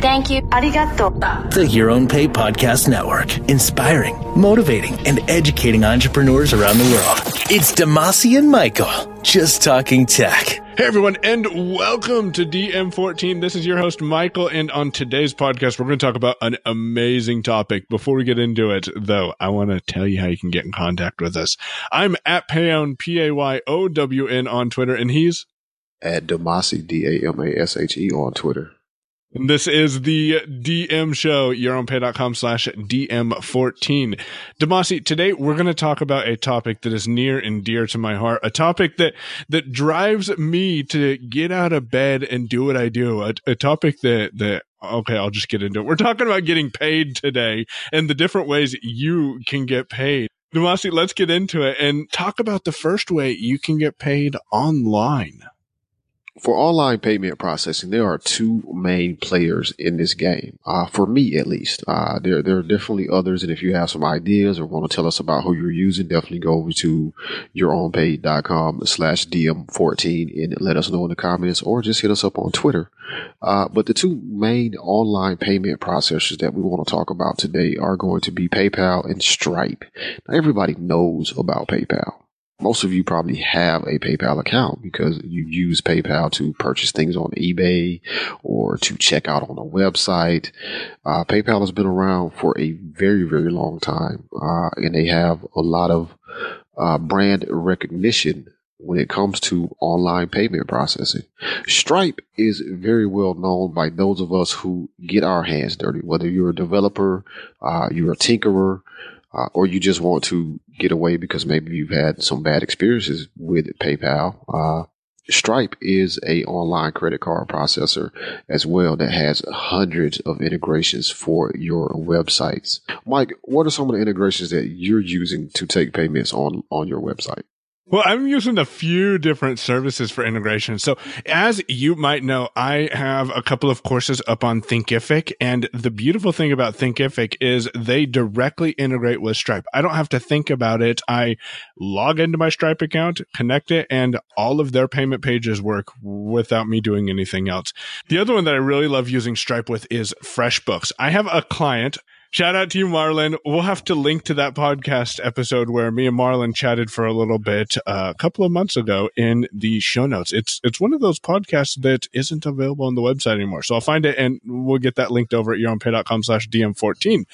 Thank you. Arigato. The Your Own Pay Podcast Network, inspiring, motivating, and educating entrepreneurs around the world. It's Damashe and Michael, just talking tech. Hey everyone, and welcome to DM14. This is your host, Michael, and on today's podcast, we're going to talk about an amazing topic. Before we get into it, though, I want to tell you how you can get in contact with us. I'm at Payown, P-A-Y-O-W-N on Twitter, and he's at Damashe, D-A-M-A-S-H-E on Twitter. And this is the DM show, yourownpay.com slash DM14. Damashe, today we're going to talk about a topic that is near and dear to my heart, a topic that, that drives me to get out of bed and do what I do, a, a topic that, that okay, I'll just get into it. We're talking about getting paid today and the different ways you can get paid. Damashe, let's get into it and talk about the first way you can get paid online for online payment processing, there are two main players in this game. Uh, for me, at least, uh, there there are definitely others. And if you have some ideas or want to tell us about who you're using, definitely go over to yourownpay.com slash DM14 and let us know in the comments, or just hit us up on Twitter. Uh, but the two main online payment processors that we want to talk about today are going to be PayPal and Stripe. Now, everybody knows about PayPal most of you probably have a PayPal account because you use PayPal to purchase things on eBay or to check out on a website. Uh, PayPal has been around for a very, very long time, uh, and they have a lot of uh, brand recognition when it comes to online payment processing. Stripe is very well known by those of us who get our hands dirty, whether you're a developer, uh, you're a tinkerer, uh, or you just want to get away because maybe you've had some bad experiences with PayPal. Uh, Stripe is a online credit card processor as well that has hundreds of integrations for your websites. Mike, what are some of the integrations that you're using to take payments on on your website? Well, I'm using a few different services for integration. So as you might know, I have a couple of courses up on Thinkific. And the beautiful thing about Thinkific is they directly integrate with Stripe. I don't have to think about it. I log into my Stripe account, connect it, and all of their payment pages work without me doing anything else. The other one that I really love using Stripe with is FreshBooks. I have a client Shout out to you, Marlon. We'll have to link to that podcast episode where me and Marlon chatted for a little bit uh, a couple of months ago in the show notes. It's it's one of those podcasts that isn't available on the website anymore. So I'll find it and we'll get that linked over at yourownpay.com slash DM14.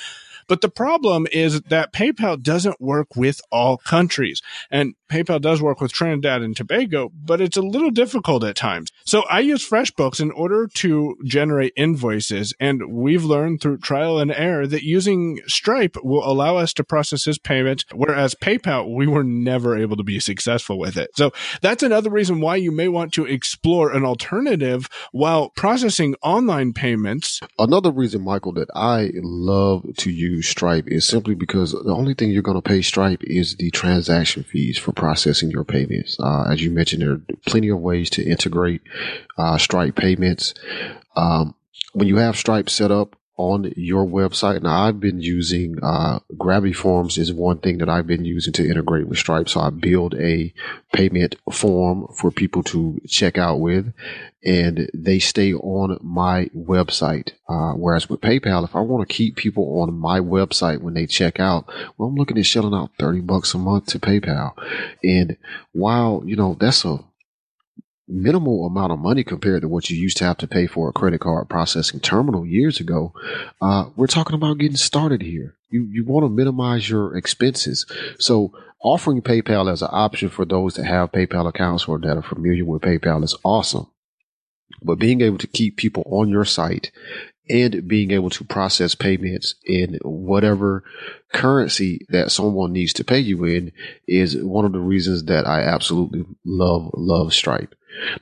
But the problem is that PayPal doesn't work with all countries. And PayPal does work with Trinidad and Tobago, but it's a little difficult at times. So I use FreshBooks in order to generate invoices. And we've learned through trial and error that using Stripe will allow us to process his payment, whereas PayPal, we were never able to be successful with it. So that's another reason why you may want to explore an alternative while processing online payments. Another reason, Michael, that I love to use Stripe is simply because the only thing you're going to pay Stripe is the transaction fees for processing your payments. Uh, as you mentioned, there are plenty of ways to integrate uh, Stripe payments. Um, when you have Stripe set up, on your website. Now I've been using, uh, Gravity Forms is one thing that I've been using to integrate with Stripe. So I build a payment form for people to check out with and they stay on my website. Uh, whereas with PayPal, if I want to keep people on my website when they check out, well, I'm looking at shelling out 30 bucks a month to PayPal. And while, you know, that's a minimal amount of money compared to what you used to have to pay for a credit card processing terminal years ago. Uh, we're talking about getting started here. You you want to minimize your expenses. So offering PayPal as an option for those that have PayPal accounts or that are familiar with PayPal is awesome. But being able to keep people on your site and being able to process payments in whatever currency that someone needs to pay you in is one of the reasons that I absolutely love, love Stripe.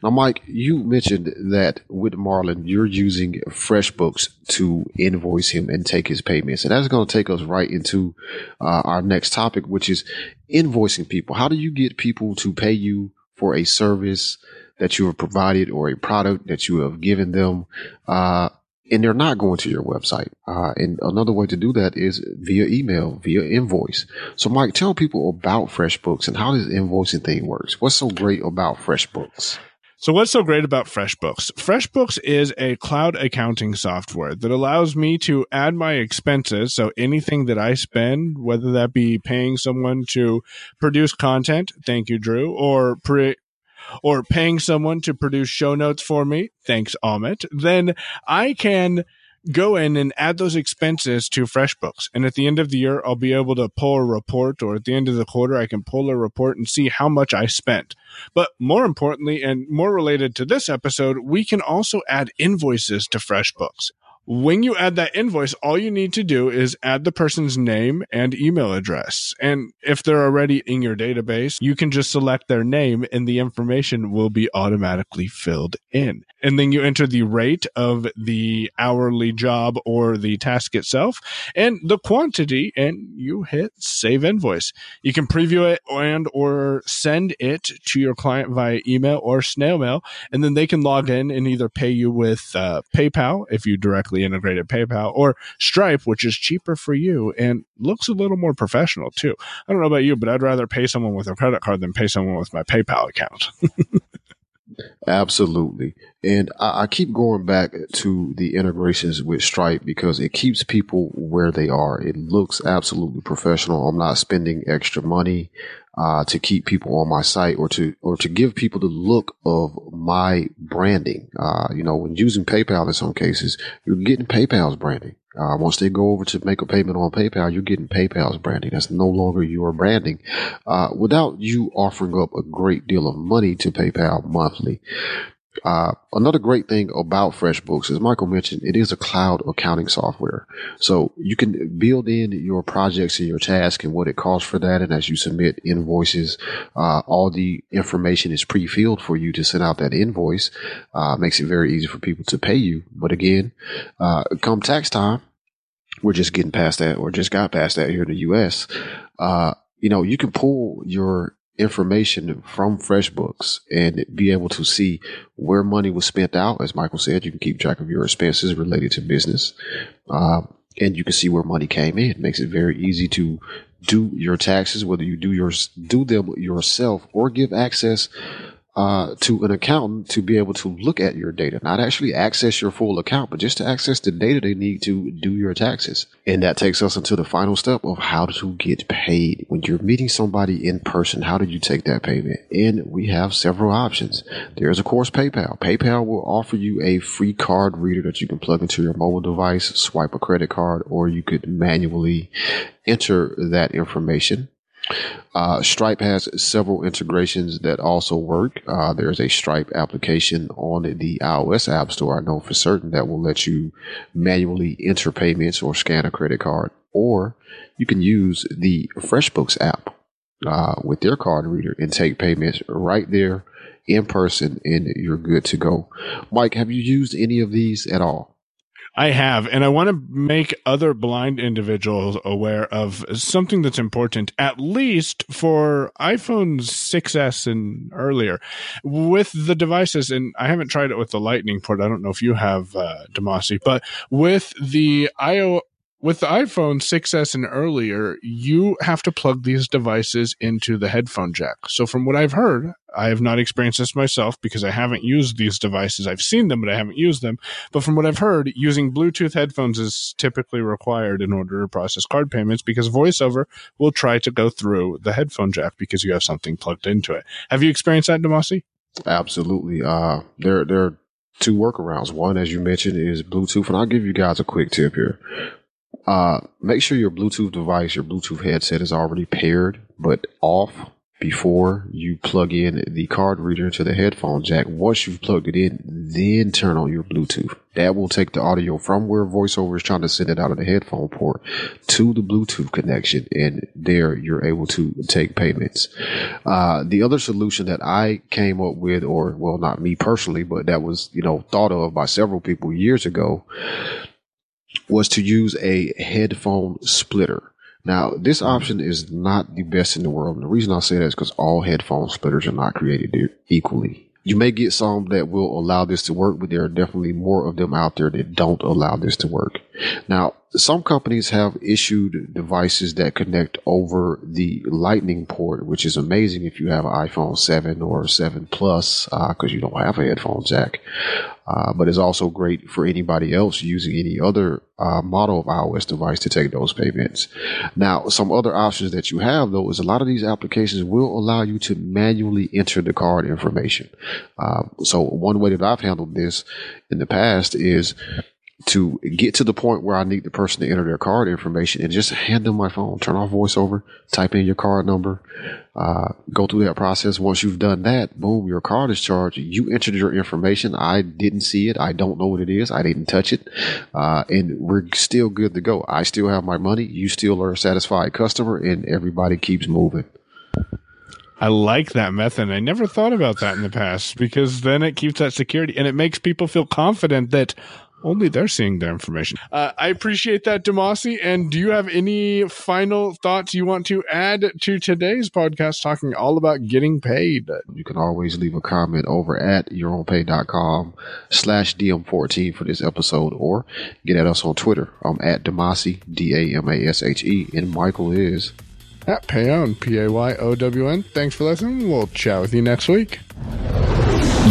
Now, Mike, you mentioned that with Marlon, you're using FreshBooks to invoice him and take his payments. And that's going to take us right into uh, our next topic, which is invoicing people. How do you get people to pay you for a service that you have provided or a product that you have given them? Uh, and they're not going to your website. Uh, and another way to do that is via email, via invoice. So, Mike, tell people about FreshBooks and how this invoicing thing works. What's so great about FreshBooks? So, what's so great about FreshBooks? FreshBooks is a cloud accounting software that allows me to add my expenses. So, anything that I spend, whether that be paying someone to produce content, thank you, Drew, or pre- or paying someone to produce show notes for me, thanks, Amit, then I can go in and add those expenses to FreshBooks. And at the end of the year, I'll be able to pull a report, or at the end of the quarter, I can pull a report and see how much I spent. But more importantly, and more related to this episode, we can also add invoices to FreshBooks. When you add that invoice, all you need to do is add the person's name and email address. And if they're already in your database, you can just select their name and the information will be automatically filled in. And then you enter the rate of the hourly job or the task itself and the quantity and you hit save invoice. You can preview it and or send it to your client via email or snail mail. And then they can log in and either pay you with uh, PayPal if you directly integrated PayPal or Stripe, which is cheaper for you and looks a little more professional too. I don't know about you, but I'd rather pay someone with a credit card than pay someone with my PayPal account. Absolutely. And I, I, keep going back to the integrations with Stripe because it keeps people where they are. It looks absolutely professional. I'm not spending extra money uh, to keep people on my site or to or to give people the look of my branding. Uh, you know, when using PayPal in some cases, you're getting PayPal's branding. Uh, once they go over to make a payment on PayPal, you're getting PayPal's branding. That's no longer your branding, uh, without you offering up a great deal of money to PayPal monthly. Uh, another great thing about FreshBooks, as Michael mentioned, it is a cloud accounting software. So you can build in your projects and your tasks and what it costs for that. And as you submit invoices, uh, all the information is pre-filled for you to send out that invoice. Uh, makes it very easy for people to pay you. But again, uh, come tax time, we're just getting past that or just got past that here in the U.S. Uh, you know, you can pull your information from FreshBooks and be able to see where money was spent out. As Michael said, you can keep track of your expenses related to business. Uh, and you can see where money came in. It makes it very easy to do your taxes, whether you do yours, do them yourself or give access uh, to an accountant to be able to look at your data, not actually access your full account, but just to access the data they need to do your taxes. And that takes us into the final step of how to get paid. When you're meeting somebody in person, how do you take that payment? And we have several options. There's of course PayPal. PayPal will offer you a free card reader that you can plug into your mobile device, swipe a credit card, or you could manually enter that information uh, Stripe has several integrations that also work. Uh, there's a Stripe application on the iOS App Store, I know for certain, that will let you manually enter payments or scan a credit card. Or you can use the FreshBooks app uh, with their card reader and take payments right there in person, and you're good to go. Mike, have you used any of these at all? I have, and I want to make other blind individuals aware of something that's important, at least for iPhone 6S and earlier, with the devices. And I haven't tried it with the Lightning port. I don't know if you have, uh, Damashe, but with the iOS with the iPhone 6S and earlier, you have to plug these devices into the headphone jack. So from what I've heard, I have not experienced this myself because I haven't used these devices. I've seen them, but I haven't used them. But from what I've heard, using Bluetooth headphones is typically required in order to process card payments because VoiceOver will try to go through the headphone jack because you have something plugged into it. Have you experienced that, Damashe? Absolutely. Uh, there, there are two workarounds. One, as you mentioned, is Bluetooth, and I'll give you guys a quick tip here. Uh, make sure your Bluetooth device, your Bluetooth headset is already paired, but off before you plug in the card reader into the headphone jack. Once you've plugged it in, then turn on your Bluetooth. That will take the audio from where voiceover is trying to send it out of the headphone port to the Bluetooth connection. And there you're able to take payments. Uh, the other solution that I came up with, or well, not me personally, but that was, you know, thought of by several people years ago was to use a headphone splitter. Now, this option is not the best in the world. And the reason I say that is because all headphone splitters are not created equally. You may get some that will allow this to work, but there are definitely more of them out there that don't allow this to work. Now, some companies have issued devices that connect over the lightning port, which is amazing if you have an iPhone 7 or 7 Plus, because uh, you don't have a headphone jack. Uh, but it's also great for anybody else using any other uh, model of iOS device to take those payments. Now, some other options that you have though is a lot of these applications will allow you to manually enter the card information. Uh, so one way that I've handled this in the past is to get to the point where I need the person to enter their card information and just hand them my phone, turn off voiceover, type in your card number, uh, go through that process. Once you've done that, boom, your card is charged. You entered your information. I didn't see it. I don't know what it is. I didn't touch it. Uh, and we're still good to go. I still have my money. You still are a satisfied customer and everybody keeps moving. I like that method. I never thought about that in the past because then it keeps that security and it makes people feel confident that only they're seeing their information. Uh, I appreciate that, Damashe. And do you have any final thoughts you want to add to today's podcast talking all about getting paid? You can always leave a comment over at yourownpay.com slash DM14 for this episode or get at us on Twitter. I'm at Damashe, D-A-M-A-S-H-E, and Michael is at Payown, P-A-Y-O-W-N. Thanks for listening. We'll chat with you next week.